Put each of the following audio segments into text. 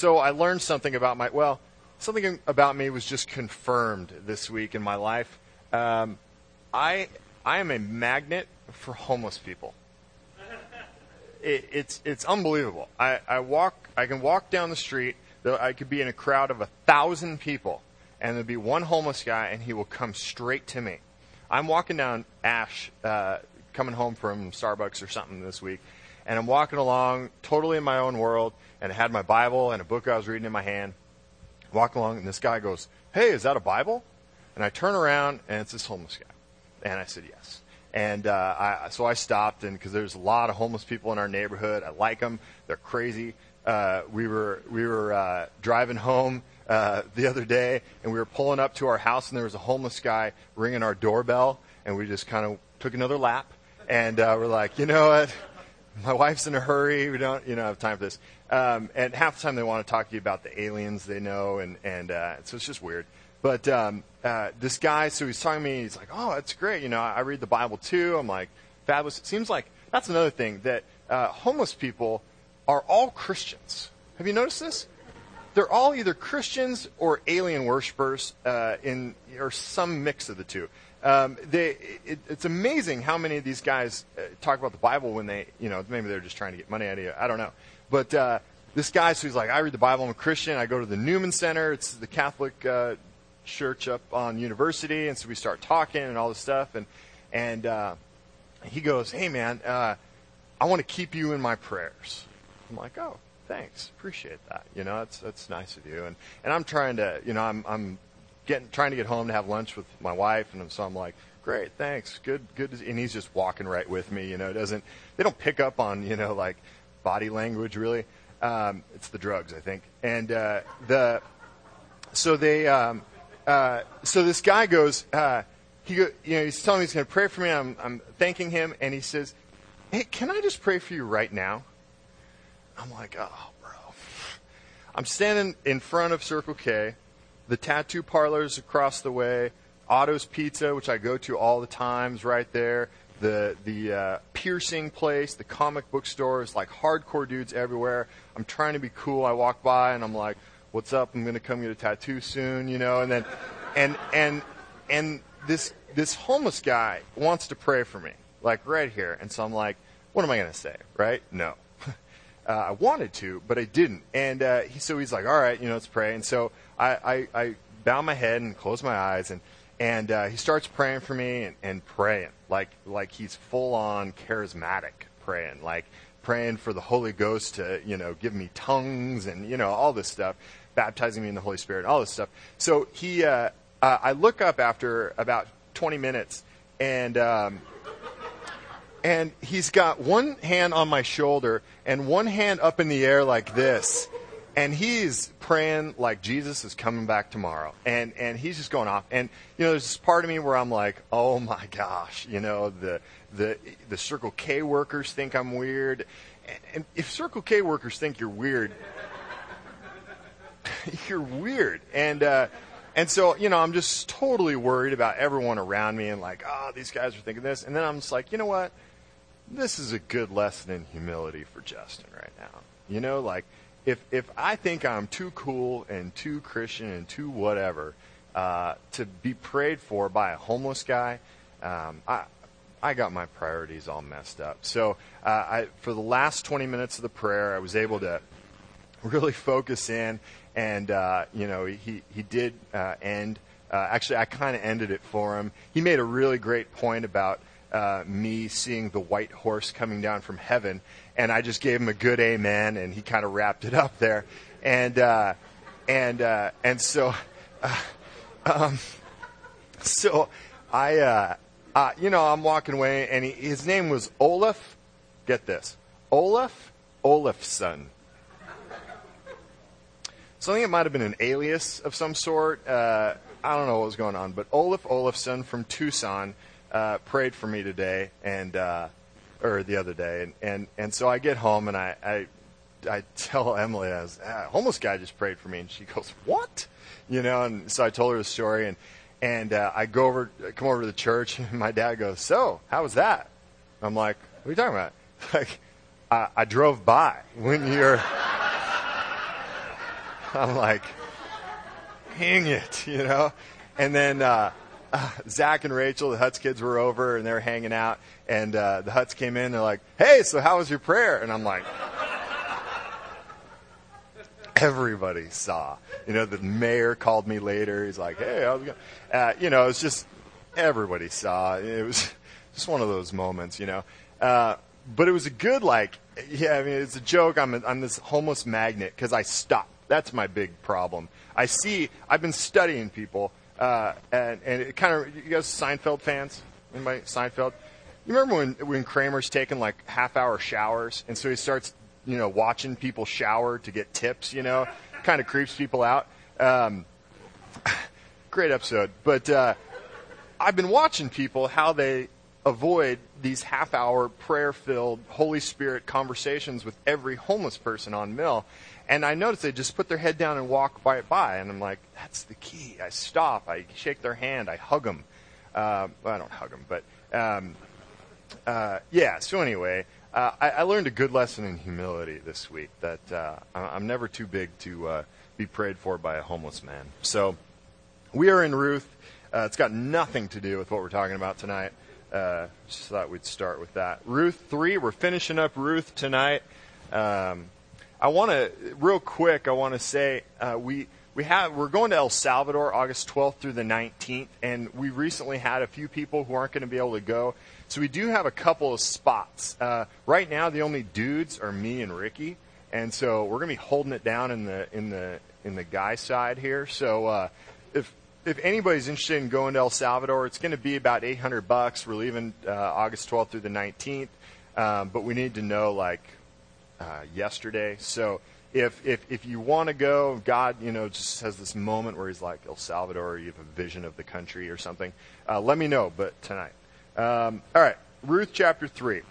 So I learned something about my, well, something about me was just confirmed this week in my life. Um, I, I am a magnet for homeless people. It, it's, it's unbelievable. I, I walk, I can walk down the street, I could be in a crowd of a thousand people, and there'll be one homeless guy, and he will come straight to me. I'm walking down Ash, uh, coming home from Starbucks or something this week, and I'm walking along totally in my own world, and I had my Bible and a book I was reading in my hand. Walk along, and this guy goes, "Hey, is that a Bible?" And I turn around, and it's this homeless guy, and I said, "Yes." And uh, I, so I stopped, and because there's a lot of homeless people in our neighborhood, I like them. They're crazy. Uh, we were we were uh, driving home uh, the other day, and we were pulling up to our house, and there was a homeless guy ringing our doorbell, and we just kind of took another lap, and uh, we're like, you know what? My wife's in a hurry. We don't, you know, have time for this. Um, and half the time they want to talk to you about the aliens they know, and and uh, so it's just weird. But um, uh, this guy, so he's talking to me. He's like, "Oh, that's great. You know, I read the Bible too." I'm like, "Fabulous." It seems like that's another thing that uh, homeless people are all Christians. Have you noticed this? they're all either Christians or alien worshippers, uh, in or some mix of the two. Um, they, it, it's amazing how many of these guys uh, talk about the Bible when they, you know, maybe they're just trying to get money out of you. I don't know. But uh, this guy, who's like, I read the Bible. I'm a Christian. I go to the Newman Center. It's the Catholic uh, church up on University, and so we start talking and all this stuff. And and uh, he goes, Hey man, uh, I want to keep you in my prayers. I'm like, Oh, thanks, appreciate that. You know, that's that's nice of you. And and I'm trying to, you know, I'm I'm getting trying to get home to have lunch with my wife, and so I'm like, great, thanks, good, good. And he's just walking right with me. You know, doesn't they don't pick up on you know like body language really. Um, it's the drugs, I think. And uh, the so they um, uh, so this guy goes. Uh, he go, you know, he's telling me he's going to pray for me. I'm, I'm thanking him, and he says, "Hey, can I just pray for you right now?" I'm like, oh, bro. I'm standing in front of Circle K, the tattoo parlors across the way, Otto's Pizza, which I go to all the times, right there. The the uh, piercing place, the comic book stores, like hardcore dudes everywhere. I'm trying to be cool. I walk by and I'm like, "What's up? I'm gonna come get a tattoo soon," you know. And then, and and and this this homeless guy wants to pray for me, like right here. And so I'm like, "What am I gonna say? Right? No." Uh, I wanted to, but I didn't. And uh, he, so he's like, all right, you know, let's pray. And so I, I, I bow my head and close my eyes, and and uh, he starts praying for me and, and praying like like he's full on charismatic praying, like praying for the Holy Ghost to you know give me tongues and you know all this stuff, baptizing me in the Holy Spirit, all this stuff. So he, uh, uh, I look up after about 20 minutes, and um, and he's got one hand on my shoulder and one hand up in the air like this and he's praying like Jesus is coming back tomorrow. And and he's just going off. And you know, there's this part of me where I'm like, oh my gosh, you know, the the the Circle K workers think I'm weird. And if Circle K workers think you're weird, you're weird. And uh, and so you know, I'm just totally worried about everyone around me and like, oh, these guys are thinking this. And then I'm just like, you know what? this is a good lesson in humility for Justin right now. You know, like if if I think I'm too cool and too Christian and too whatever uh, to be prayed for by a homeless guy, um, I I got my priorities all messed up. So uh, I for the last 20 minutes of the prayer, I was able to really focus in, and uh, you know he he did uh, end. Uh, actually, I kind of ended it for him. He made a really great point about uh, me seeing the white horse coming down from heaven, and I just gave him a good amen, and he kind of wrapped it up there, and uh, and uh, and so, uh, um, so I, uh, uh, you know, I'm walking away, and he, his name was Olaf. Get this, Olaf Olafson. So I think it might have been an alias of some sort. Uh, I don't know what was going on, but Olaf Olafson from Tucson prayed for me today and or the other day, and, and and so I get home and I I, I tell Emily, I was, ah, homeless guy just prayed for me, and she goes, what? You know, and so I told her the story, and and uh, I go over, come over to the church, and my dad goes, so how was that? I'm like, what are you talking about? Like, I, I drove by when you're. I'm like, hang it, you know? And then uh, uh, Zach and Rachel, the Huts kids, were over and they were hanging out. And uh, the Huts came in. They're like, "Hey, so how was your prayer?" And I'm like, everybody saw. You know, the mayor called me later. He's like, "Hey, how's it going?" Uh, you know, it's just everybody saw. It was just one of those moments, you know. Uh, but it was a good, like, yeah. I mean, it's a joke. I'm a, I'm this homeless magnet because I stop. That's my big problem. I see. I've been studying people, uh, and and it kind of. You guys Seinfeld fans? Anybody Seinfeld? You remember when when Kramer's taking like half hour showers, and so he starts, you know, watching people shower to get tips. You know, kind of creeps people out. Um, great episode, but uh, I've been watching people how they avoid these half hour prayer filled Holy Spirit conversations with every homeless person on Mill. And I notice they just put their head down and walk by by. And I'm like, that's the key. I stop. I shake their hand. I hug them. Uh, well, I don't hug them, but um, uh, yeah. So anyway, uh, I, I, learned a good lesson in humility this week. That uh, I'm never too big to uh, be prayed for by a homeless man. So we are in Ruth. Uh, it's got nothing to do with what we're talking about tonight. Just thought we'd start with that. Ruth 3, we're finishing up Ruth tonight. Um, I want to, real quick, I want to say uh, we, we have, we're going to El Salvador August 12th through the 19th, and we recently had a few people who aren't going to be able to go. So we do have a couple of spots. Uh, right now, the only dudes are me and Ricky, and so we're going to be holding it down in the in the in the guy side here. So uh, if if anybody's interested in going to El Salvador, it's going to be about 800 bucks. We're leaving uh, August 12th through the 19th, um, but we need to know like uh, yesterday. So if if if you want to go, God, you know, just has this moment where He's like El Salvador, you have a vision of the country or something. Uh, let me know. But tonight, um, all right, Ruth chapter three,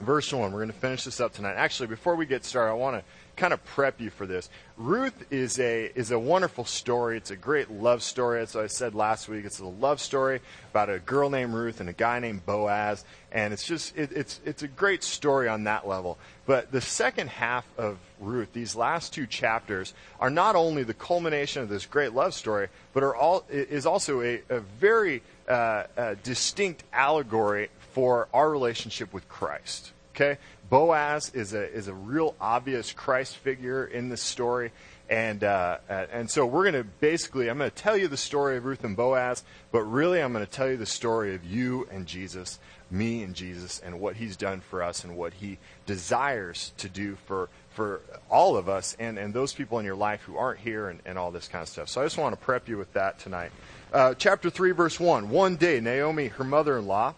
verse one. We're going to finish this up tonight. Actually, before we get started, I want to kind of prep you for this. Ruth is a is a wonderful story. It's a great love story. As I said last week, it's a love story about a girl named Ruth and a guy named Boaz, and it's just it, it's it's a great story on that level. But the second half of Ruth, these last two chapters, are not only the culmination of this great love story, but are all is also a, a very uh, a distinct allegory for our relationship with Christ. Okay, Boaz is a is a real obvious Christ figure in this story, and uh, and so we're going to basically I'm going to tell you the story of Ruth and Boaz, but really I'm going to tell you the story of you and Jesus, me and Jesus, and what He's done for us and what He desires to do for for all of us and and those people in your life who aren't here and, and all this kind of stuff. So I just want to prep you with that tonight. Uh, chapter three, verse one. One day, Naomi, her mother-in-law,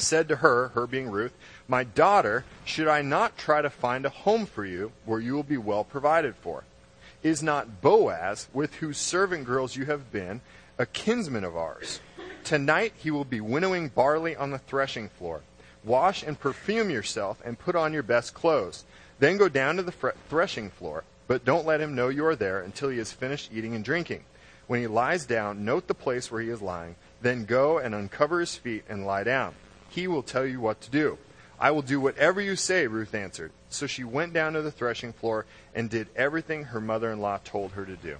said to her, her being Ruth my daughter, should I not try to find a home for you where you will be well provided for? Is not Boaz, with whose servant girls you have been, a kinsman of ours? Tonight he will be winnowing barley on the threshing floor. Wash and perfume yourself and put on your best clothes. Then go down to the threshing floor, but don't let him know you are there until he has finished eating and drinking. When he lies down, note the place where he is lying. Then go and uncover his feet and lie down. He will tell you what to do. I will do whatever you say, Ruth answered. So she went down to the threshing floor and did everything her mother in law told her to do.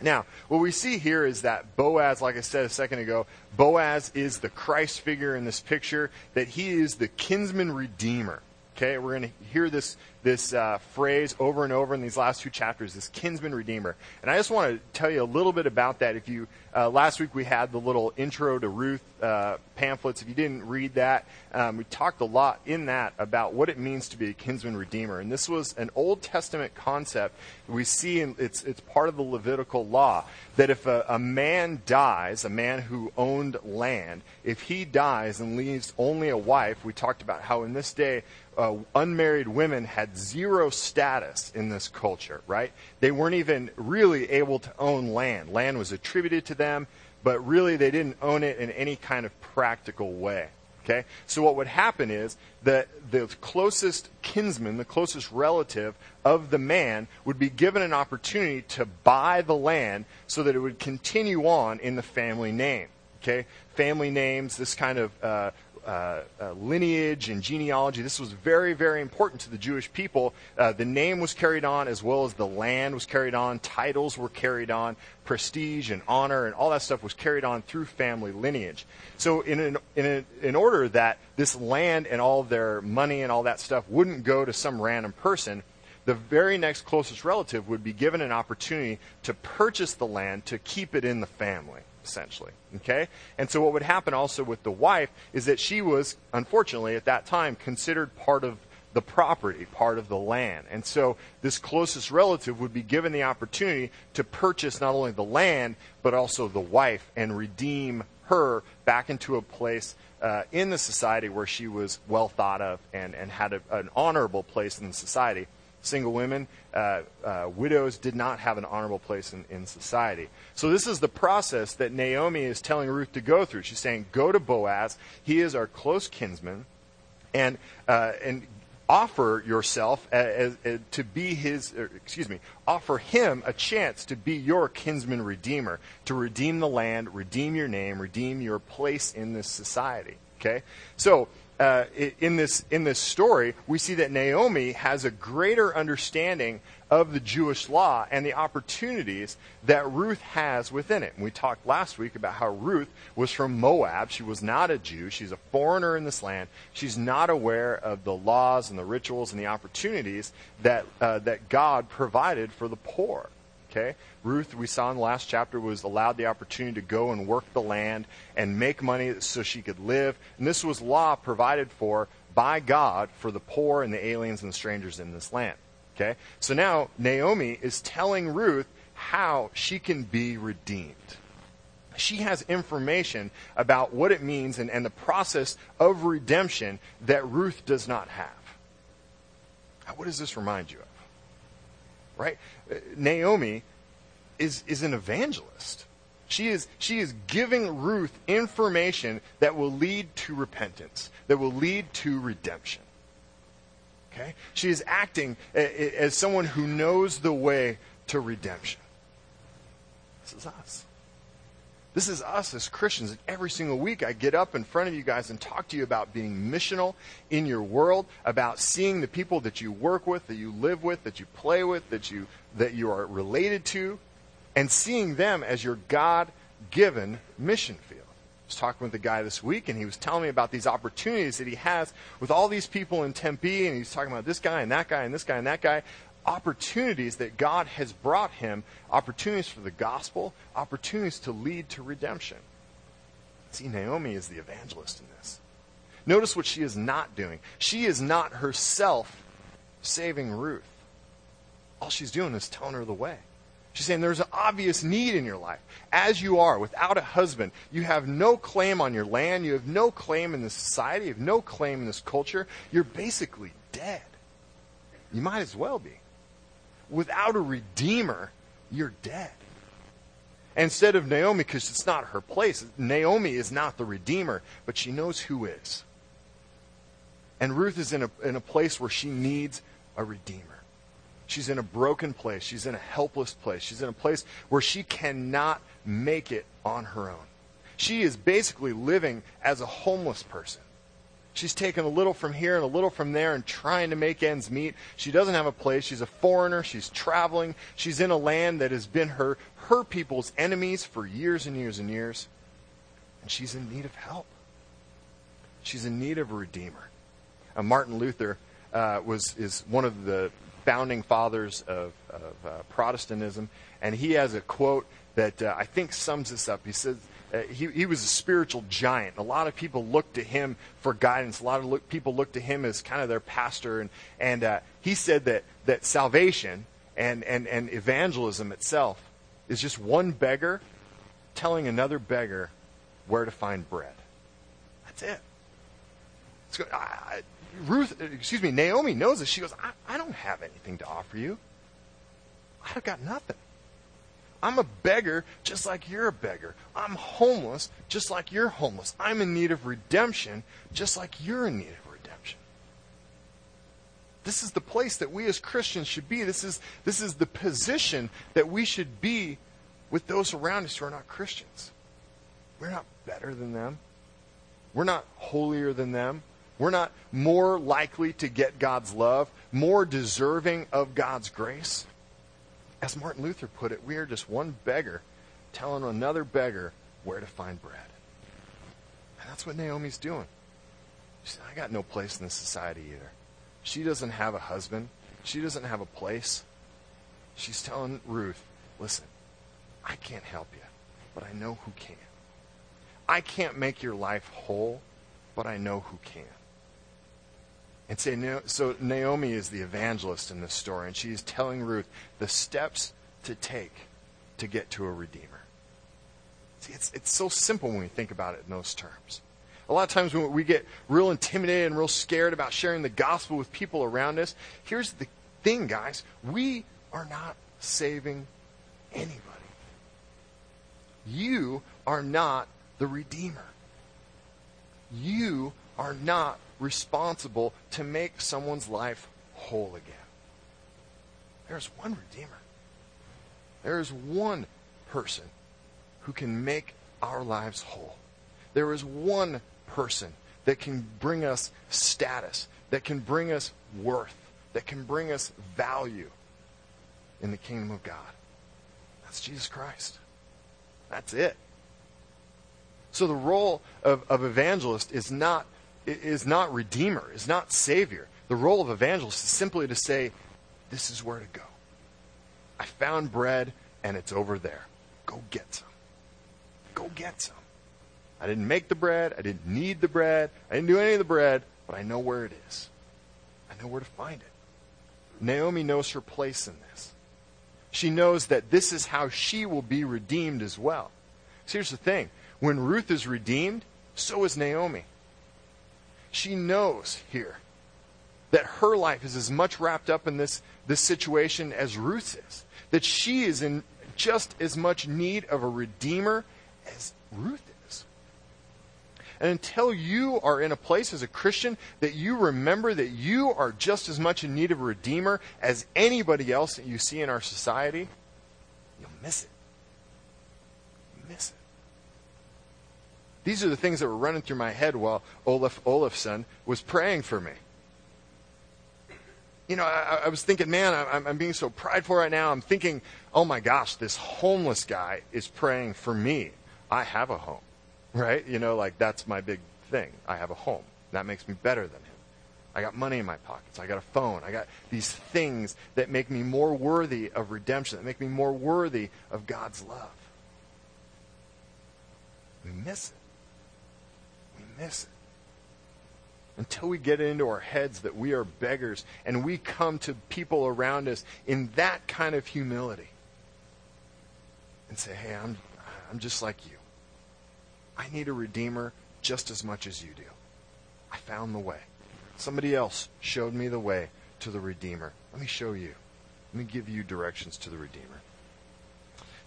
Now, what we see here is that Boaz, like I said a second ago, Boaz is the Christ figure in this picture, that he is the kinsman redeemer. Okay, we're going to hear this this uh, phrase over and over in these last two chapters, this kinsman redeemer. And I just want to tell you a little bit about that. If you uh, last week we had the little intro to Ruth uh, pamphlets. If you didn't read that, um, we talked a lot in that about what it means to be a kinsman redeemer. And this was an Old Testament concept we see in it's it's part of the Levitical law that if a, a man dies, a man who owned land, if he dies and leaves only a wife, we talked about how in this day uh, unmarried women had zero status in this culture, right? They weren't even really able to own land. Land was attributed to them, but really they didn't own it in any kind of practical way. Okay? So what would happen is that the closest kinsman, the closest relative of the man, would be given an opportunity to buy the land so that it would continue on in the family name. Okay? Family names, this kind of uh, uh, uh, lineage and genealogy. This was very, very important to the Jewish people. Uh, the name was carried on as well as the land was carried on, titles were carried on, prestige and honor and all that stuff was carried on through family lineage. So, in, an, in, a, in order that this land and all their money and all that stuff wouldn't go to some random person, the very next closest relative would be given an opportunity to purchase the land to keep it in the family essentially. Okay? And so what would happen also with the wife is that she was, unfortunately, at that time, considered part of the property, part of the land. And so this closest relative would be given the opportunity to purchase not only the land, but also the wife and redeem her back into a place uh, in the society where she was well thought of and, and had a, an honorable place in the society single women, uh, uh, widows did not have an honorable place in, in society. So this is the process that Naomi is telling Ruth to go through. She's saying, "Go to Boaz. He is our close kinsman, and uh, and offer yourself as, as, to be his. excuse me. Offer him a chance to be your kinsman redeemer, to redeem the land, redeem your name, redeem your place in this society." Okay, so uh, in this in this story, we see that Naomi has a greater understanding of the Jewish law and the opportunities that Ruth has within it. And we talked last week about how Ruth was from Moab. She was not a Jew. She's a foreigner in this land. She's not aware of the laws and the rituals and the opportunities that uh, that God provided for the poor. Okay? Ruth, we saw in the last chapter, was allowed the opportunity to go and work the land and make money so she could live. And this was law provided for by God for the poor and the aliens and the strangers in this land. Okay? So now Naomi is telling Ruth how she can be redeemed. She has information about what it means and, and the process of redemption that Ruth does not have. What does this remind you of? Right? Uh, Naomi is, is an evangelist. She is, she is giving Ruth information that will lead to repentance, that will lead to redemption. Okay? She is acting as someone who knows the way to redemption. This is us. This is us as Christians. Every single week I get up in front of you guys and talk to you about being missional in your world, about seeing the people that you work with, that you live with, that you play with, that you, that you are related to, and seeing them as your God given mission field. I was talking with a guy this week, and he was telling me about these opportunities that he has with all these people in Tempe, and he's talking about this guy and that guy and this guy and that guy. Opportunities that God has brought him, opportunities for the gospel, opportunities to lead to redemption. See, Naomi is the evangelist in this. Notice what she is not doing. She is not herself saving Ruth. All she's doing is telling her the way. She's saying there's an obvious need in your life. As you are, without a husband, you have no claim on your land. You have no claim in this society. You have no claim in this culture. You're basically dead. You might as well be. Without a redeemer, you're dead. Instead of Naomi, because it's not her place, Naomi is not the redeemer, but she knows who is. And Ruth is in a, in a place where she needs a redeemer. She's in a broken place. She's in a helpless place. She's in a place where she cannot make it on her own. She is basically living as a homeless person. She's taken a little from here and a little from there and trying to make ends meet. She doesn't have a place. She's a foreigner. She's traveling. She's in a land that has been her, her people's enemies for years and years and years. And she's in need of help. She's in need of a redeemer. Uh, Martin Luther uh, was is one of the founding fathers of, of uh, Protestantism, and he has a quote that uh, I think sums this up. He says, uh, he, he was a spiritual giant. A lot of people looked to him for guidance. A lot of look, people looked to him as kind of their pastor. And, and uh, he said that, that salvation and, and, and evangelism itself is just one beggar telling another beggar where to find bread. That's it. I, Ruth, excuse me, Naomi knows this. She goes, I, I don't have anything to offer you. I've got nothing. I'm a beggar just like you're a beggar. I'm homeless just like you're homeless. I'm in need of redemption just like you're in need of redemption. This is the place that we as Christians should be. This is, this is the position that we should be with those around us who are not Christians. We're not better than them. We're not holier than them. We're not more likely to get God's love, more deserving of God's grace. As Martin Luther put it, we are just one beggar telling another beggar where to find bread. And that's what Naomi's doing. She said, I got no place in this society either. She doesn't have a husband. She doesn't have a place. She's telling Ruth, listen, I can't help you, but I know who can. I can't make your life whole, but I know who can. And say, so Naomi is the evangelist in this story, and she's telling Ruth the steps to take to get to a redeemer. See, it's, it's so simple when we think about it in those terms. A lot of times when we get real intimidated and real scared about sharing the gospel with people around us, here's the thing, guys. We are not saving anybody. You are not the Redeemer. You are not responsible to make someone's life whole again. There's one Redeemer. There is one person who can make our lives whole. There is one person that can bring us status, that can bring us worth, that can bring us value in the kingdom of God. That's Jesus Christ. That's it. So the role of, of evangelist is not, is not redeemer, is not savior. The role of evangelist is simply to say, this is where to go. I found bread and it's over there. Go get some. Go get some. I didn't make the bread. I didn't need the bread. I didn't do any of the bread, but I know where it is. I know where to find it. Naomi knows her place in this. She knows that this is how she will be redeemed as well. So here's the thing when Ruth is redeemed, so is Naomi. She knows here that her life is as much wrapped up in this, this situation as Ruth's is. That she is in just as much need of a redeemer as Ruth is. And until you are in a place as a Christian that you remember that you are just as much in need of a redeemer as anybody else that you see in our society, you'll miss it. miss it. These are the things that were running through my head while Olaf Olafson was praying for me. You know, I, I was thinking, man, I'm, I'm being so prideful right now. I'm thinking, oh my gosh, this homeless guy is praying for me. I have a home, right? You know, like that's my big thing. I have a home. That makes me better than him. I got money in my pockets. I got a phone. I got these things that make me more worthy of redemption, that make me more worthy of God's love. We miss it miss it. Until we get it into our heads that we are beggars and we come to people around us in that kind of humility and say, hey, I'm, I'm just like you. I need a redeemer just as much as you do. I found the way. Somebody else showed me the way to the Redeemer. Let me show you. Let me give you directions to the Redeemer.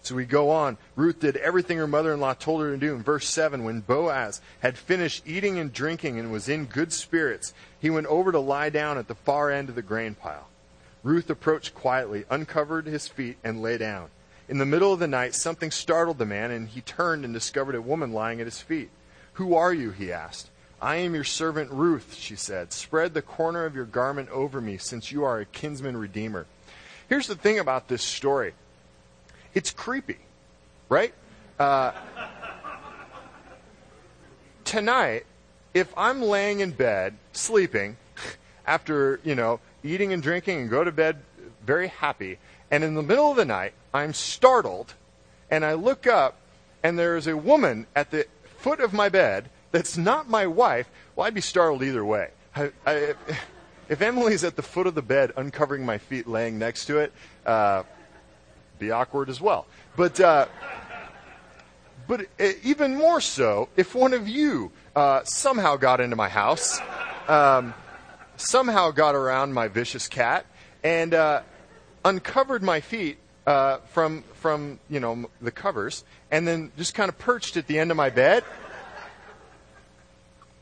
So we go on. Ruth did everything her mother in law told her to do. In verse 7, when Boaz had finished eating and drinking and was in good spirits, he went over to lie down at the far end of the grain pile. Ruth approached quietly, uncovered his feet, and lay down. In the middle of the night, something startled the man, and he turned and discovered a woman lying at his feet. Who are you? he asked. I am your servant Ruth, she said. Spread the corner of your garment over me, since you are a kinsman redeemer. Here's the thing about this story it's creepy, right? Uh, tonight, if I'm laying in bed sleeping after, you know, eating and drinking and go to bed very happy, and in the middle of the night, I'm startled and I look up and there's a woman at the foot of my bed that's not my wife, well, I'd be startled either way. I, I, if Emily's at the foot of the bed, uncovering my feet, laying next to it, uh, be awkward as well. But, uh, but uh, even more so, if one of you uh, somehow got into my house, um, somehow got around my vicious cat, and uh, uncovered my feet uh, from from you know the covers, and then just kind of perched at the end of my bed.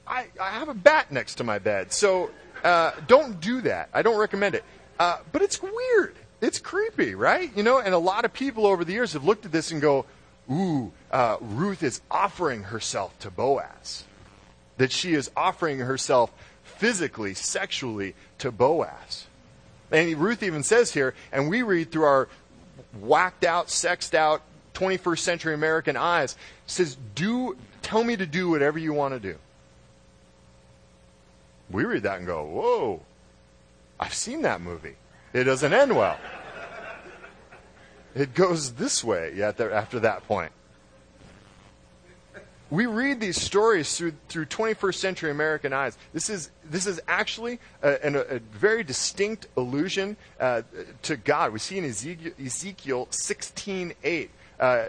I, I have a bat next to my bed, so uh, don't do that. I don't recommend it. Uh, but it's weird. It's creepy, right? You know, and a lot of people over the years have looked at this and go, ooh, uh, Ruth is offering herself to Boaz. that she is offering herself physically, sexually to Boaz. And Ruth even says here, and we read through our whacked out, sexed out 21st century American eyes, says, "Do tell me to do whatever you want to do." We read that and go, "Whoa, I've seen that movie. It doesn't end well." It goes this way after that point. We read these stories through, through 21st century American eyes. This is, this is actually a, a, a very distinct allusion uh, to God. We see in Ezekiel, Ezekiel 16.8, uh,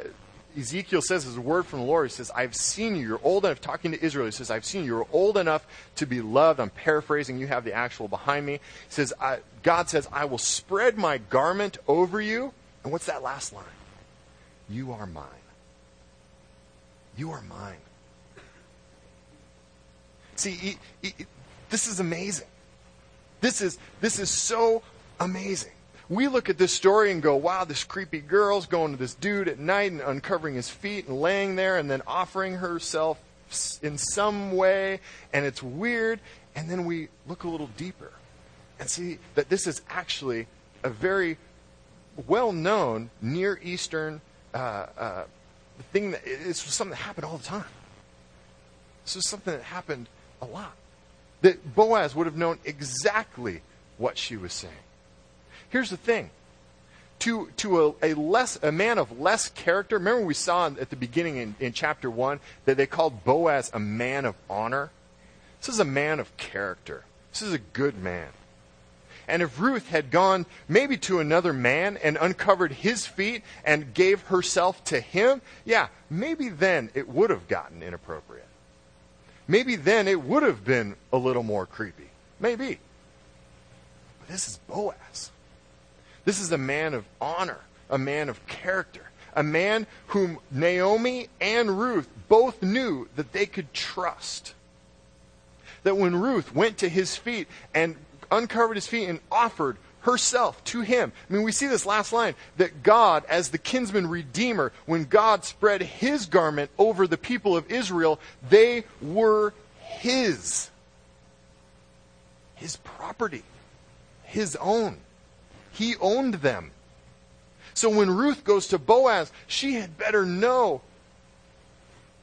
Ezekiel says, as a word from the Lord, he says, I've seen you. You're old enough, talking to Israel, he says, I've seen you. You're old enough to be loved. I'm paraphrasing. You have the actual behind me. He says, God says, I will spread my garment over you and what's that last line? You are mine. You are mine. See, he, he, this is amazing. This is, this is so amazing. We look at this story and go, wow, this creepy girl's going to this dude at night and uncovering his feet and laying there and then offering herself in some way, and it's weird. And then we look a little deeper and see that this is actually a very well known Near Eastern uh, uh, thing that it's something that happened all the time. This is something that happened a lot. That Boaz would have known exactly what she was saying. Here's the thing. To, to a, a, less, a man of less character, remember we saw at the beginning in, in chapter 1 that they called Boaz a man of honor? This is a man of character. This is a good man. And if Ruth had gone maybe to another man and uncovered his feet and gave herself to him, yeah, maybe then it would have gotten inappropriate. Maybe then it would have been a little more creepy. Maybe. But this is Boaz. This is a man of honor, a man of character, a man whom Naomi and Ruth both knew that they could trust. That when Ruth went to his feet and uncovered his feet and offered herself to him. I mean, we see this last line that God, as the kinsman redeemer, when God spread his garment over the people of Israel, they were his. His property. His own. He owned them. So when Ruth goes to Boaz, she had better know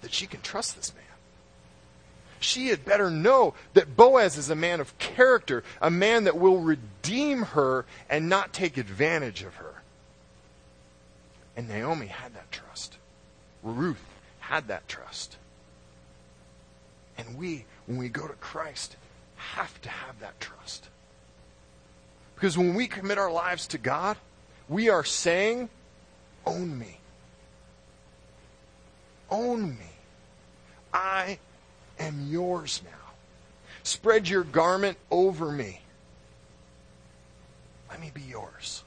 that she can trust this man she had better know that Boaz is a man of character, a man that will redeem her and not take advantage of her. And Naomi had that trust. Ruth had that trust. And we, when we go to Christ, have to have that trust. Because when we commit our lives to God, we are saying, Own me. Own me. I am yours now. Spread your garment over me. Let me be yours.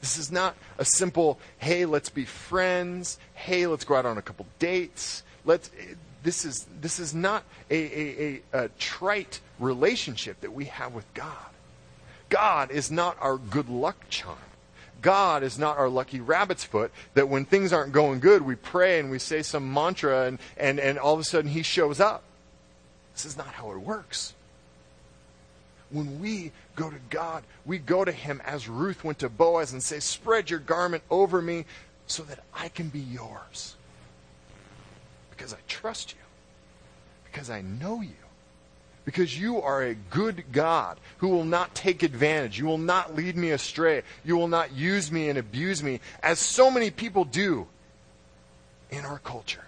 This is not a simple, hey, let's be friends. Hey, let's go out on a couple dates. Let's, this, is, this is not a, a, a, a trite relationship that we have with God. God is not our good luck charm. God is not our lucky rabbit's foot that when things aren't going good, we pray and we say some mantra and, and, and all of a sudden he shows up. This is not how it works. When we go to God, we go to him as Ruth went to Boaz and say, Spread your garment over me so that I can be yours. Because I trust you. Because I know you because you are a good God who will not take advantage. You will not lead me astray. You will not use me and abuse me, as so many people do in our culture.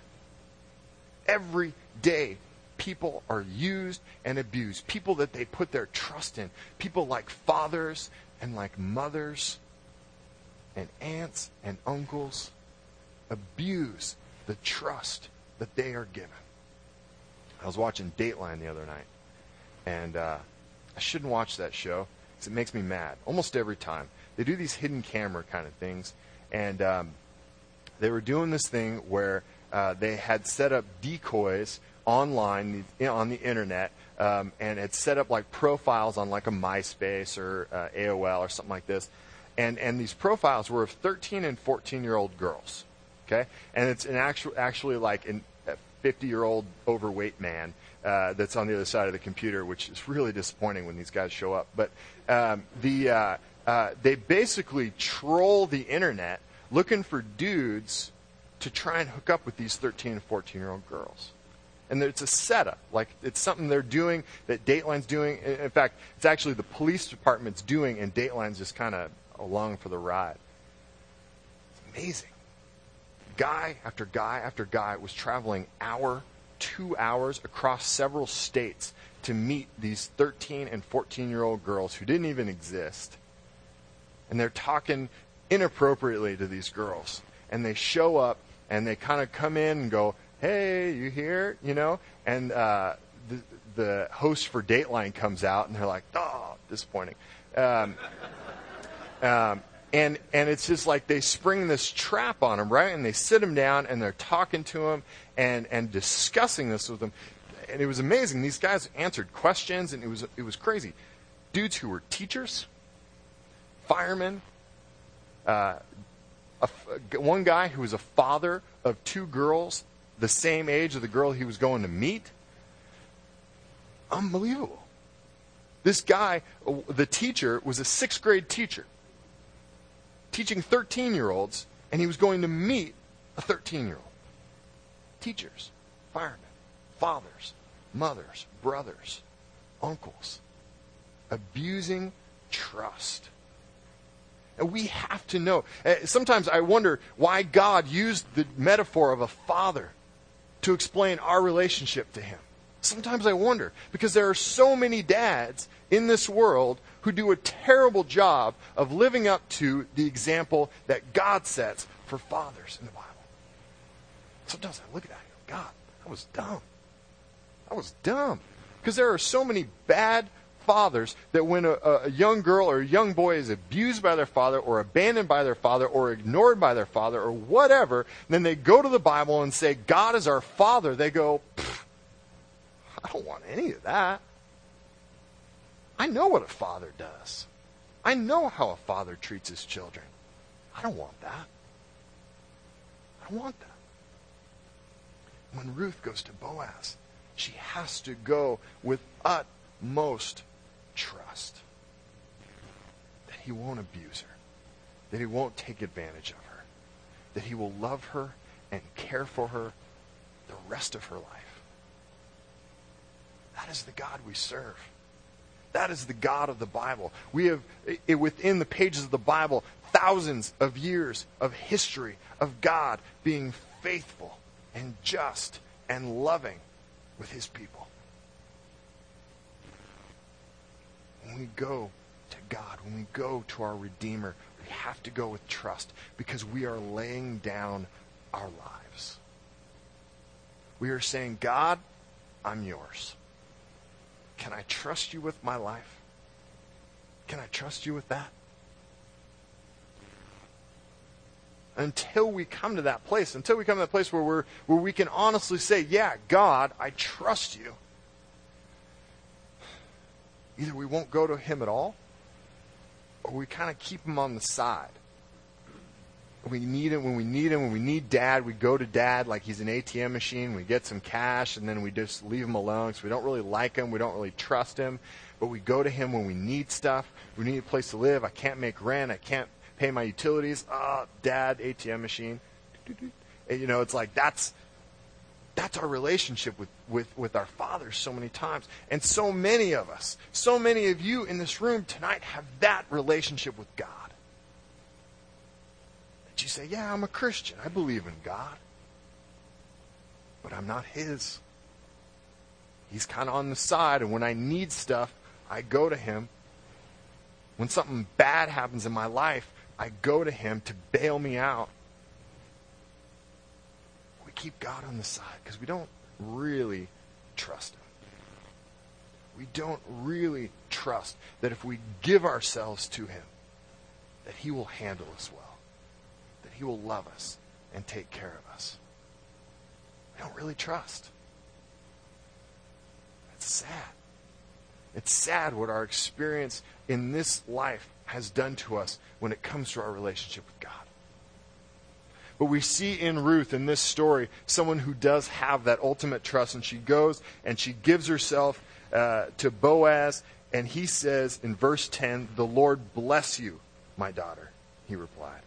Every day, people are used and abused. People that they put their trust in. People like fathers and like mothers and aunts and uncles abuse the trust that they are given. I was watching Dateline the other night and uh, I shouldn't watch that show because it makes me mad almost every time. They do these hidden camera kind of things, and um, they were doing this thing where uh, they had set up decoys online on the internet um, and had set up like profiles on like a MySpace or uh, AOL or something like this. And, and these profiles were of 13 and 14 year old girls. Okay? And it's an actual, actually like an, 50 year old overweight man uh, that's on the other side of the computer, which is really disappointing when these guys show up. But um, the, uh, uh, they basically troll the internet looking for dudes to try and hook up with these 13 and 14 year old girls. And it's a setup. Like, it's something they're doing that Dateline's doing. In fact, it's actually the police department's doing, and Dateline's just kind of along for the ride. It's amazing. Guy after guy after guy was traveling hour, two hours across several states to meet these 13 and 14 year old girls who didn't even exist. And they're talking inappropriately to these girls. And they show up and they kind of come in and go, hey, you here? You know? And uh, the, the host for Dateline comes out, and they're like, oh, disappointing. Um, um, and and it's just like they spring this trap on him, right? And they sit him down, and they're talking to him and and discussing this with them. And it was amazing. These guys answered questions, and it was it was crazy. Dudes who were teachers, firemen, uh, a, one guy who was a father of two girls the same age of the girl he was going to meet. Unbelievable. This guy, the teacher, was a sixth grade teacher, teaching 13 year olds, and he was going to meet a 13 year old. Teachers, firemen, fathers, mothers, brothers, uncles, abusing trust. And we have to know. Eh, sometimes I wonder why God used the metaphor of a father to explain our relationship to Him. Sometimes I wonder, because there are so many dads in this world who do a terrible job of living up to the example that God sets for fathers in the Bible. Sometimes I look at that and go, God, I was dumb. I was dumb. Because there are so many bad fathers that when a, a, young girl or a young boy is abused by their father or abandoned by their father or ignored by their father or whatever, then they go to the Bible and say, God is our father. They go, I don't want any of that. I know what a father does. I know how a father treats his children. I don't want that. I don't want that. When Ruth goes to Boaz, she has to go with utmost trust that he won't abuse her, that he won't take advantage of her, that he will love her and care for her the rest of her life. That is the God we serve. That is the God of the Bible. We have, within the pages of the Bible, thousands of years of history of God being faithful and just and loving with his people. when we go to God, when we go to our Redeemer, we have to go with trust because we are laying down our lives. We are saying, God, I'm yours. Can I trust you with my life? Can I trust you with that? Until we come to that place, until we come to that place where, we're, where we can honestly say, Yeah, God, I trust you either we won't go to him at all, or we kind of keep him on the side. We need him when we need him. When we need dad, we go to dad like he's an ATM machine. We get some cash, and then we just leave him alone because we don't really like him. We don't really trust him. But we go to him when we need stuff. We need a place to live. I can't make rent. I can't pay my utilities. Ah, oh, dad, ATM machine. And, you know, it's like that's that's our relationship with, with, with our Father so many times. And so many of us, so many of you in this room tonight have that relationship with God. That you say, Yeah, I'm a Christian. I believe in God. But I'm not His. He's kind of on the side, and when I need stuff, I go to Him. When something bad happens in my life, I go to Him to bail me out We keep God on the side because we don't really trust Him. We don't really trust that if we give ourselves to Him, that He will handle us well, that He will love us and take care of us. We don't really trust. It's sad. It's sad what our experience in this life has done to us when it comes to our relationship with God. But we see in Ruth, in this story, someone who does have that ultimate trust. And she goes and she gives herself uh, to Boaz. And he says in verse 10, The Lord bless you, my daughter, he replied.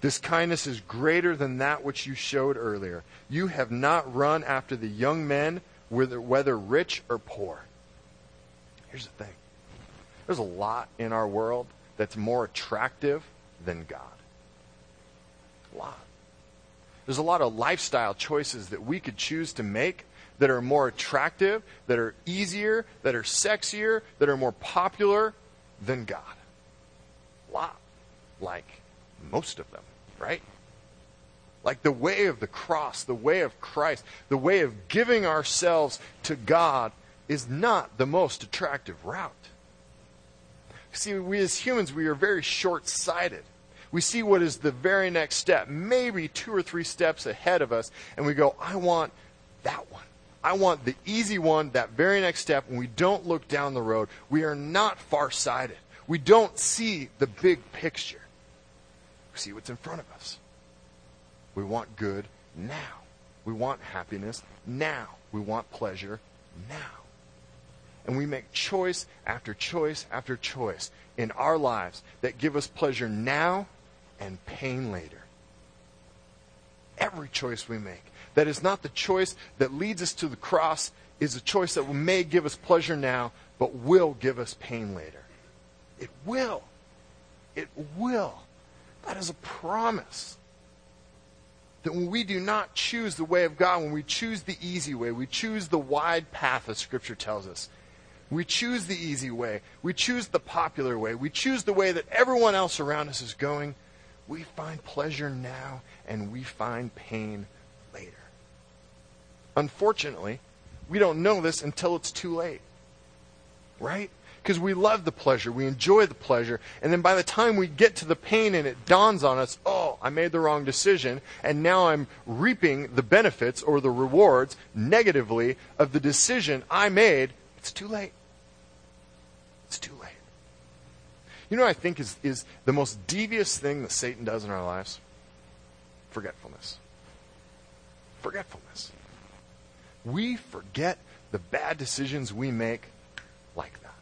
This kindness is greater than that which you showed earlier. You have not run after the young men, whether, whether rich or poor. Here's the thing there's a lot in our world that's more attractive than God. A lot. There's a lot of lifestyle choices that we could choose to make that are more attractive, that are easier, that are sexier, that are more popular than God. A lot. Like most of them, right? Like the way of the cross, the way of Christ, the way of giving ourselves to God is not the most attractive route. See, we as humans, we are very short sighted. We see what is the very next step, maybe two or three steps ahead of us, and we go, I want that one. I want the easy one, that very next step, and we don't look down the road. We are not far sighted. We don't see the big picture. We see what's in front of us. We want good now. We want happiness now. We want pleasure now. And we make choice after choice after choice in our lives that give us pleasure now and pain later. Every choice we make that is not the choice that leads us to the cross is a choice that may give us pleasure now, but will give us pain later. It will. It will. That is a promise. That when we do not choose the way of God, when we choose the easy way, we choose the wide path, as Scripture tells us, we choose the easy way. We choose the popular way. We choose the way that everyone else around us is going. We find pleasure now and we find pain later. Unfortunately, we don't know this until it's too late. Right? Because we love the pleasure, we enjoy the pleasure, and then by the time we get to the pain and it dawns on us, oh, I made the wrong decision, and now I'm reaping the benefits or the rewards negatively of the decision I made, it's too late. It's too late. You know what I think is, is the most devious thing that Satan does in our lives? Forgetfulness. Forgetfulness. We forget the bad decisions we make like that.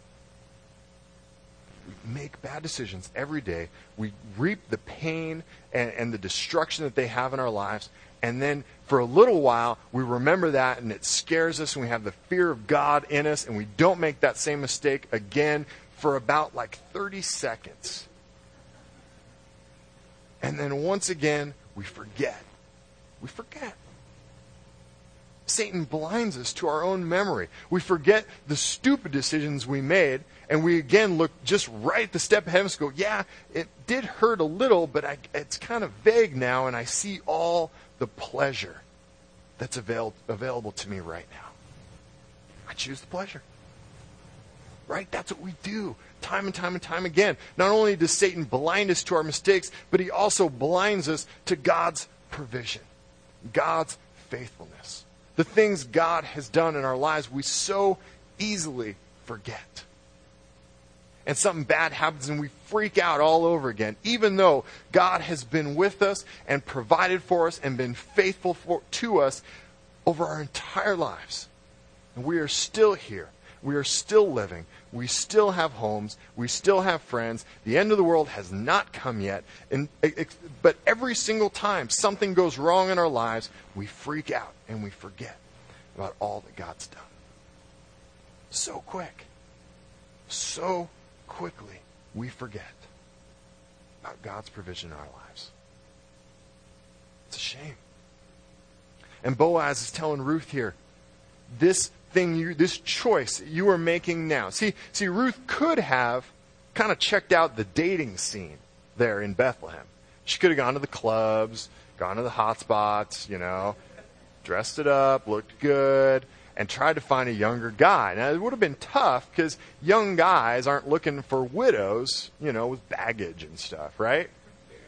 We make bad decisions every day. We reap the pain and, and the destruction that they have in our lives. And then for a little while, we remember that and it scares us and we have the fear of God in us and we don't make that same mistake again for about like 30 seconds. And then once again, we forget. We forget. Satan blinds us to our own memory. We forget the stupid decisions we made, and we again look just right the step ahead of us go, yeah, it did hurt a little, but I, it's kind of vague now, and I see all the pleasure that's avail- available to me right now. I choose the pleasure. Right? That's what we do time and time and time again. Not only does Satan blind us to our mistakes, but he also blinds us to God's provision, God's faithfulness. The things God has done in our lives, we so easily forget and something bad happens and we freak out all over again, even though God has been with us and provided for us and been faithful for, to us over our entire lives. And we are still here. We are still living. We still have homes. We still have friends. The end of the world has not come yet. And, but every single time something goes wrong in our lives, we freak out and we forget about all that God's done. So quick. So quickly we forget about God's provision in our lives. It's a shame. And Boaz is telling Ruth here, this thing you, this choice you are making now. See, see, Ruth could have kind of checked out the dating scene there in Bethlehem. She could have gone to the clubs, gone to the hot spots, you know, dressed it up, looked good, and tried to find a younger guy. Now, it would have been tough because young guys aren't looking for widows, you know, with baggage and stuff, right?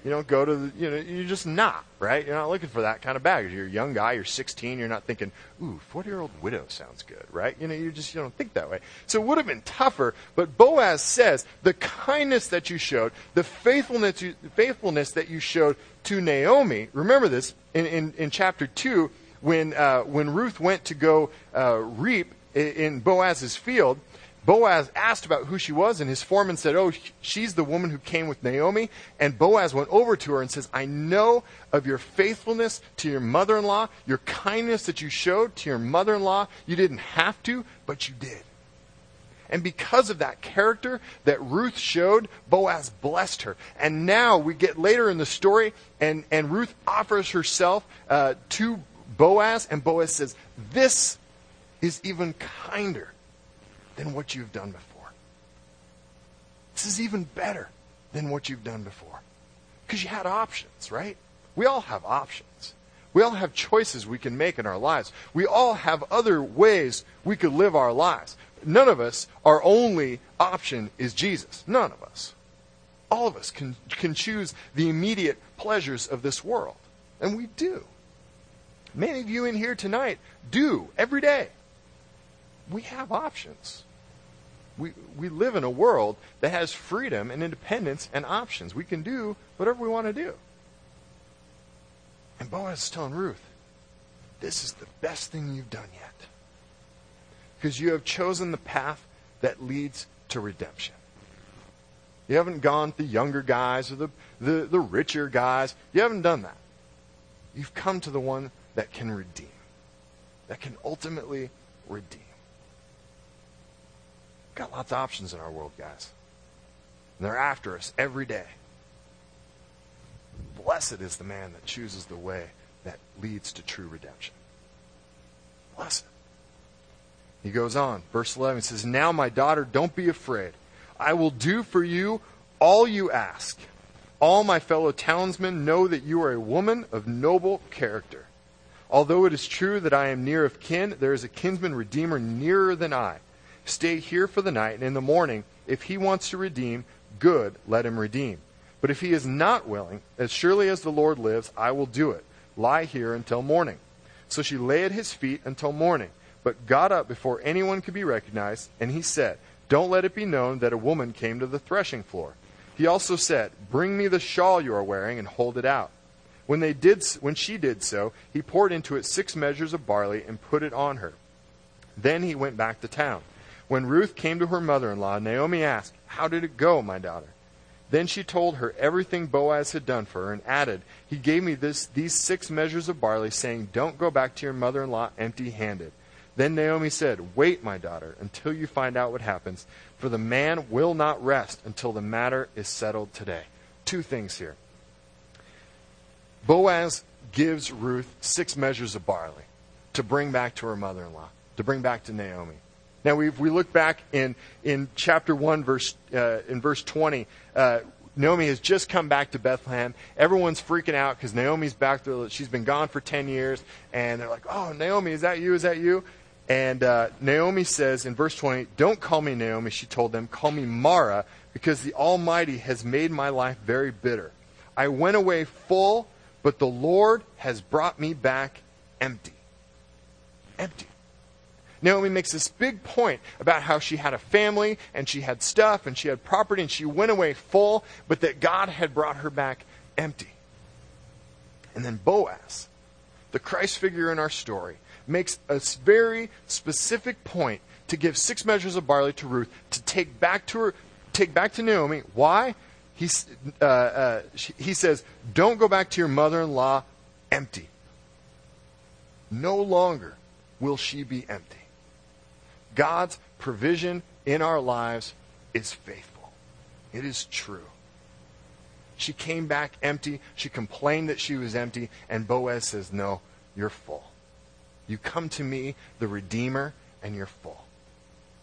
You don't go to the, you know, you're just not, right? You're not looking for that kind of baggage. You're a young guy, you're 16, you're not thinking, ooh, 40 year old widow sounds good, right? You know, you just, you don't think that way. So it would have been tougher, but Boaz says, the kindness that you showed, the faithfulness, you, faithfulness that you showed to Naomi, remember this, in, in, in chapter 2, when, uh, when Ruth went to go uh, reap in, in Boaz's field, Boaz asked about who she was, and his foreman said, Oh, she's the woman who came with Naomi. And Boaz went over to her and says, I know of your faithfulness to your mother in law, your kindness that you showed to your mother in law. You didn't have to, but you did. And because of that character that Ruth showed, Boaz blessed her. And now we get later in the story, and, and Ruth offers herself uh, to Boaz, and Boaz says, This is even kinder than what you've done before. This is even better than what you've done before. Because you had options, right? We all have options. We all have choices we can make in our lives. We all have other ways we could live our lives. None of us, our only option is Jesus. None of us. All of us can, can choose the immediate pleasures of this world. And we do. Many of you in here tonight do every day we have options. We, we live in a world that has freedom and independence and options. We can do whatever we want to do. And Boaz is telling Ruth, this is the best thing you've done yet. Because you have chosen the path that leads to redemption. You haven't gone the younger guys or the, the, the richer guys. You haven't done that. You've come to the one that can redeem, that can ultimately redeem. Got lots of options in our world, guys. And they're after us every day. Blessed is the man that chooses the way that leads to true redemption. Blessed. He goes on, verse 11 says, Now, my daughter, don't be afraid. I will do for you all you ask. All my fellow townsmen know that you are a woman of noble character. Although it is true that I am near of kin, there is a kinsman redeemer nearer than I. Stay here for the night, and in the morning, if he wants to redeem, good, let him redeem. But if he is not willing, as surely as the Lord lives, I will do it. Lie here until morning. So she lay at his feet until morning, but got up before anyone could be recognized, and he said, Don't let it be known that a woman came to the threshing floor. He also said, Bring me the shawl you are wearing and hold it out. When, they did, when she did so, he poured into it six measures of barley and put it on her. Then he went back to town. When Ruth came to her mother in law, Naomi asked, How did it go, my daughter? Then she told her everything Boaz had done for her and added, He gave me this, these six measures of barley, saying, Don't go back to your mother in law empty handed. Then Naomi said, Wait, my daughter, until you find out what happens, for the man will not rest until the matter is settled today. Two things here. Boaz gives Ruth six measures of barley to bring back to her mother in law, to bring back to Naomi. Now, we we look back in, in chapter 1, verse, uh, in verse 20. Uh, Naomi has just come back to Bethlehem. Everyone's freaking out because Naomi's back there. She's been gone for 10 years. And they're like, oh, Naomi, is that you? Is that you? And uh, Naomi says in verse 20, Don't call me Naomi, she told them. Call me Mara, because the Almighty has made my life very bitter. I went away full, but the Lord has brought me back empty. Empty. Naomi makes this big point about how she had a family and she had stuff and she had property and she went away full, but that God had brought her back empty. And then Boaz, the Christ figure in our story, makes a very specific point to give six measures of barley to Ruth to take back to her, take back to Naomi. Why? He, uh, uh, he says, "Don't go back to your mother-in-law empty. No longer will she be empty." God's provision in our lives is faithful. It is true. She came back empty. She complained that she was empty. And Boaz says, No, you're full. You come to me, the Redeemer, and you're full.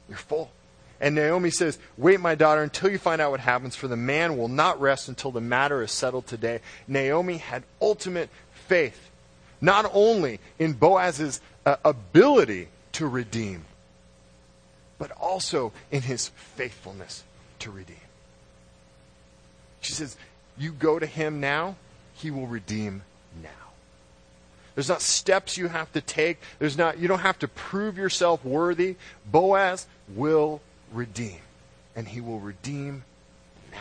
You're full. And Naomi says, Wait, my daughter, until you find out what happens, for the man will not rest until the matter is settled today. Naomi had ultimate faith, not only in Boaz's uh, ability to redeem, but also in his faithfulness to redeem. She says, you go to him now, he will redeem now. There's not steps you have to take. There's not you don't have to prove yourself worthy. Boaz will redeem and he will redeem now.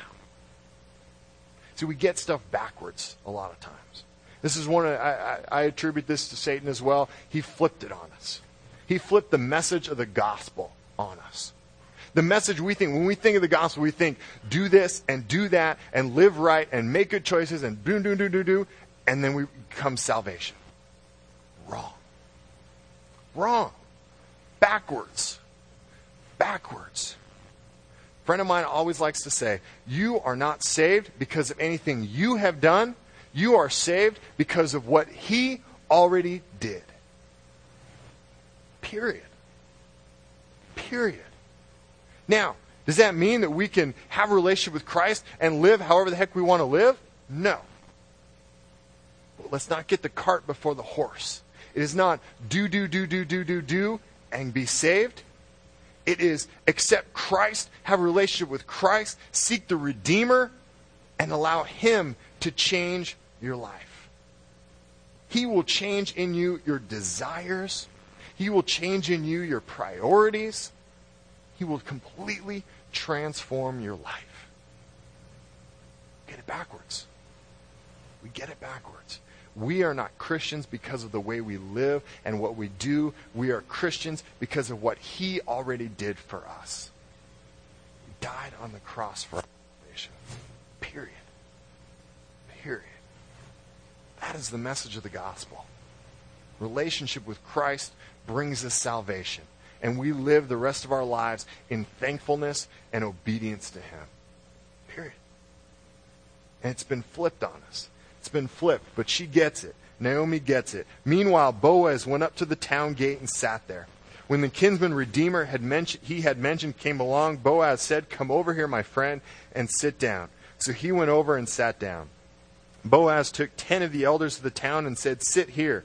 See, we get stuff backwards a lot of times. This is one, of, I, I, I attribute this to Satan as well. He flipped it on us. He flipped the message of the gospel on us. The message we think, when we think of the gospel, we think, do this and do that and live right and make good choices and do, do, do, do, do, and then we come salvation. Wrong. Wrong. Backwards. Backwards. A friend of mine always likes to say, you are not saved because of anything you have done. You are saved because of what he already did. Period. Period. Now, does that mean that we can have a relationship with Christ and live however the heck we want to live? No. But let's not get the cart before the horse. It is not do, do, do, do, do, do, do, and be saved. It is accept Christ, have a relationship with Christ, seek the Redeemer, and allow Him to change your life. He will change in you your desires. He will change in you your priorities. He will completely transform your life. Get it backwards. We get it backwards. We are not Christians because of the way we live and what we do. We are Christians because of what He already did for us. He died on the cross for our salvation. Period. Period. That is the message of the gospel. Relationship with Christ brings us salvation and we live the rest of our lives in thankfulness and obedience to Him. Period. And it's been flipped on us. It's been flipped, but she gets it. Naomi gets it. Meanwhile, Boaz went up to the town gate and sat there. When the kinsman redeemer had mentioned, he had mentioned came along, Boaz said, Come over here, my friend, and sit down. So he went over and sat down. Boaz took ten of the elders of the town and said, Sit here.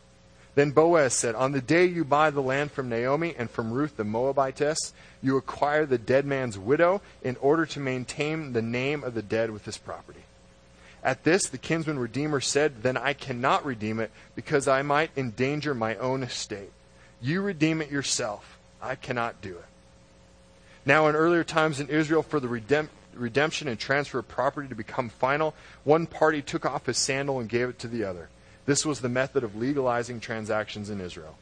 Then Boaz said, On the day you buy the land from Naomi and from Ruth the Moabitess, you acquire the dead man's widow in order to maintain the name of the dead with this property. At this, the kinsman redeemer said, Then I cannot redeem it, because I might endanger my own estate. You redeem it yourself. I cannot do it. Now, in earlier times in Israel, for the redemp- redemption and transfer of property to become final, one party took off his sandal and gave it to the other. This was the method of legalizing transactions in Israel.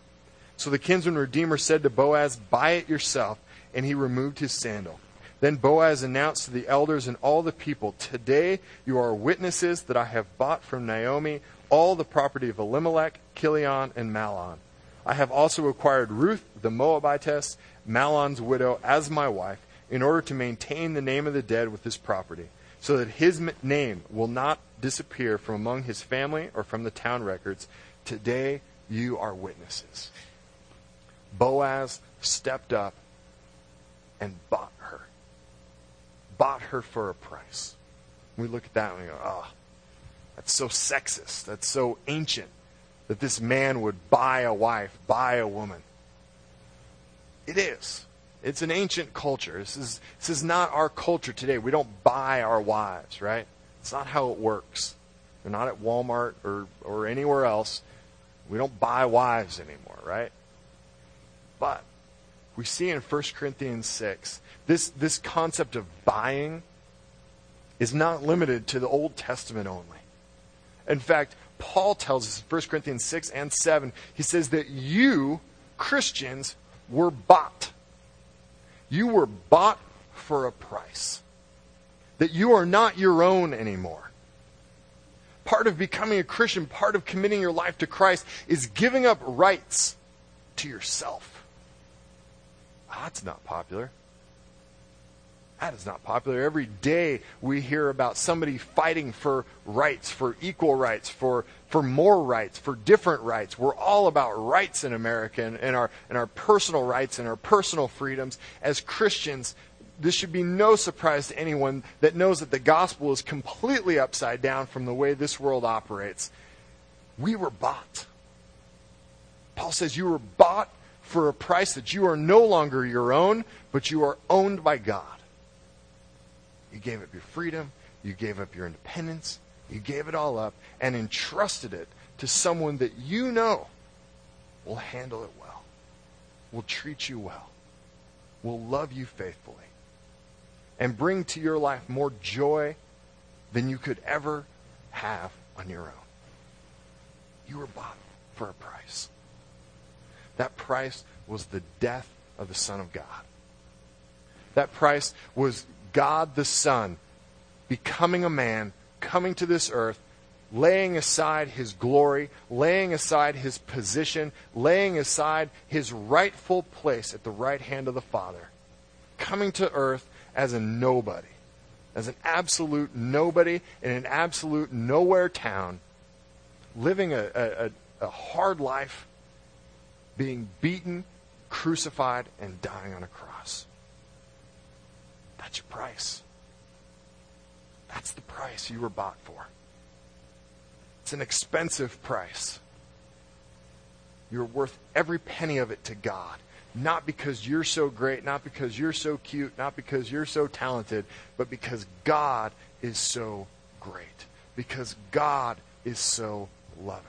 So the kinsman redeemer said to Boaz, Buy it yourself. And he removed his sandal. Then Boaz announced to the elders and all the people, Today you are witnesses that I have bought from Naomi all the property of Elimelech, Kilion, and Mahlon. I have also acquired Ruth the Moabitess, Mahlon's widow, as my wife, in order to maintain the name of the dead with this property, so that his name will not disappear from among his family or from the town records. Today you are witnesses. Boaz stepped up and bought her. Bought her for a price. We look at that and we go, oh, that's so sexist. That's so ancient that this man would buy a wife, buy a woman. It is. It's an ancient culture. This is, this is not our culture today. We don't buy our wives, right? It's not how it works. They're not at Walmart or, or anywhere else. We don't buy wives anymore, right? But we see in 1 Corinthians 6, this, this concept of buying is not limited to the Old Testament only. In fact, Paul tells us in 1 Corinthians 6 and 7, he says that you, Christians, were bought. You were bought for a price that you are not your own anymore. Part of becoming a Christian, part of committing your life to Christ, is giving up rights to yourself. Oh, that's not popular. That is not popular. Every day we hear about somebody fighting for rights, for equal rights, for, for more rights, for different rights. We're all about rights in America and, and, our, and our personal rights and our personal freedoms. As Christians, this should be no surprise to anyone that knows that the gospel is completely upside down from the way this world operates. We were bought. Paul says you were bought for a price that you are no longer your own, but you are owned by God. You gave up your freedom, you gave up your independence, you gave it all up and entrusted it to someone that you know will handle it well, will treat you well, will love you faithfully, and bring to your life more joy than you could ever have on your own. You were bought for a price. That price was the death of the Son of God. That price was God the Son becoming a man, coming to this earth, laying aside his glory, laying aside his position, laying aside his rightful place at the right hand of the Father, coming to earth as a nobody, as an absolute nobody in an absolute nowhere town, living a, a, a hard life, being beaten, crucified, and dying on a cross. That's your price. Price you were bought for. It's an expensive price. You're worth every penny of it to God. Not because you're so great, not because you're so cute, not because you're so talented, but because God is so great. Because God is so loving.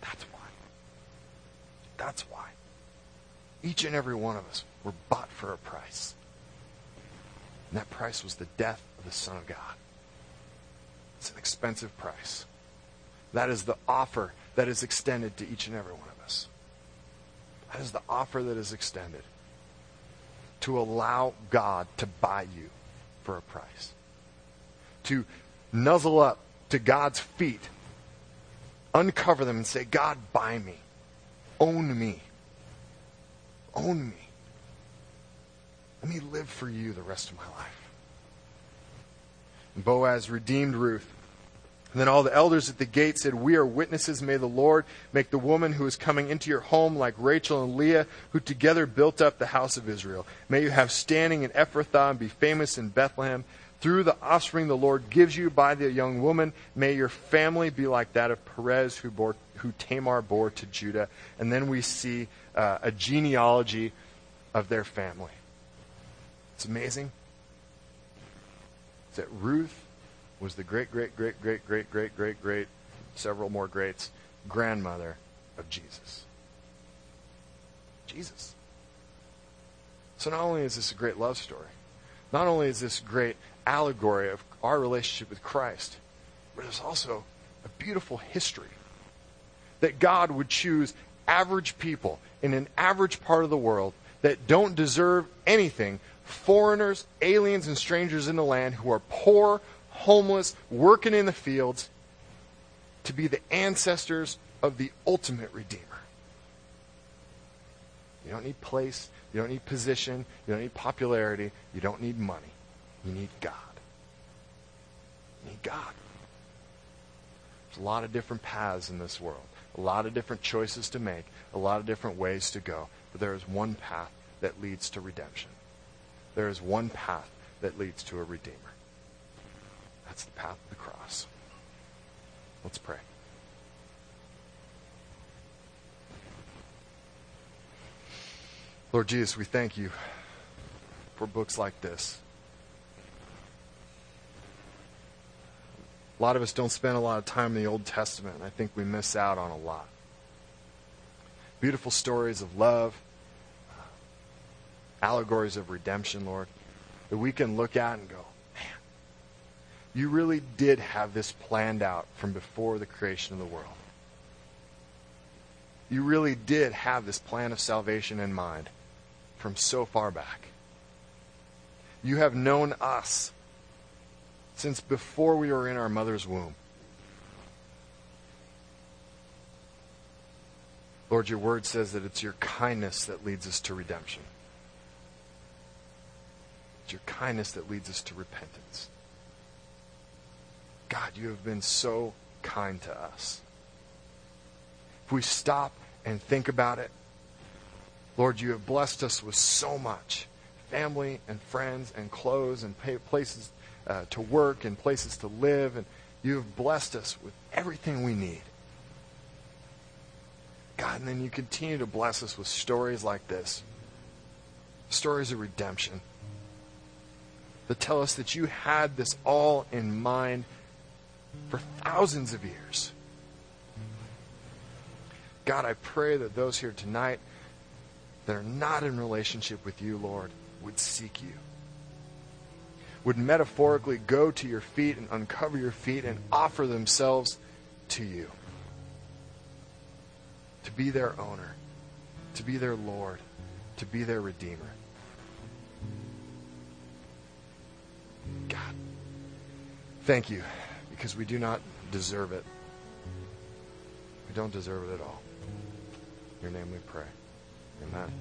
That's why. That's why. Each and every one of us were bought for a price. And that price was the death of the Son of God. It's an expensive price. That is the offer that is extended to each and every one of us. That is the offer that is extended to allow God to buy you for a price. To nuzzle up to God's feet, uncover them, and say, God, buy me. Own me. Own me. Let me live for you the rest of my life. Boaz redeemed Ruth. And then all the elders at the gate said, We are witnesses. May the Lord make the woman who is coming into your home like Rachel and Leah, who together built up the house of Israel. May you have standing in Ephrathah and be famous in Bethlehem. Through the offspring the Lord gives you by the young woman, may your family be like that of Perez, who, bore, who Tamar bore to Judah. And then we see uh, a genealogy of their family. It's amazing. That Ruth was the great, great, great, great, great, great, great, great, several more greats, grandmother of Jesus. Jesus. So not only is this a great love story, not only is this great allegory of our relationship with Christ, but it's also a beautiful history that God would choose average people in an average part of the world that don't deserve anything foreigners, aliens, and strangers in the land who are poor, homeless, working in the fields, to be the ancestors of the ultimate Redeemer. You don't need place, you don't need position, you don't need popularity, you don't need money. You need God. You need God. There's a lot of different paths in this world, a lot of different choices to make, a lot of different ways to go, but there is one path that leads to redemption there is one path that leads to a Redeemer. That's the path of the cross. Let's pray. Lord Jesus, we thank you for books like this. A lot of us don't spend a lot of time in the Old Testament, and I think we miss out on a lot. Beautiful stories of love, allegories of redemption, Lord, that we can look at and go, man, you really did have this planned out from before the creation of the world. You really did have this plan of salvation in mind from so far back. You have known us since before we were in our mother's womb. Lord, your word says that it's your kindness that leads us to redemption. It's your kindness that leads us to repentance. God, you have been so kind to us. If we stop and think about it, Lord, you have blessed us with so much family and friends and clothes and places uh, to work and places to live. And you have blessed us with everything we need. God, and then you continue to bless us with stories like this stories of redemption that tell us that you had this all in mind for thousands of years. God, I pray that those here tonight that are not in relationship with you, Lord, would seek you. Would metaphorically go to your feet and uncover your feet and offer themselves to you. To be their owner, to be their Lord, to be their Redeemer. God, thank you because we do not deserve it. We don't deserve it at all. In your name we pray. Amen.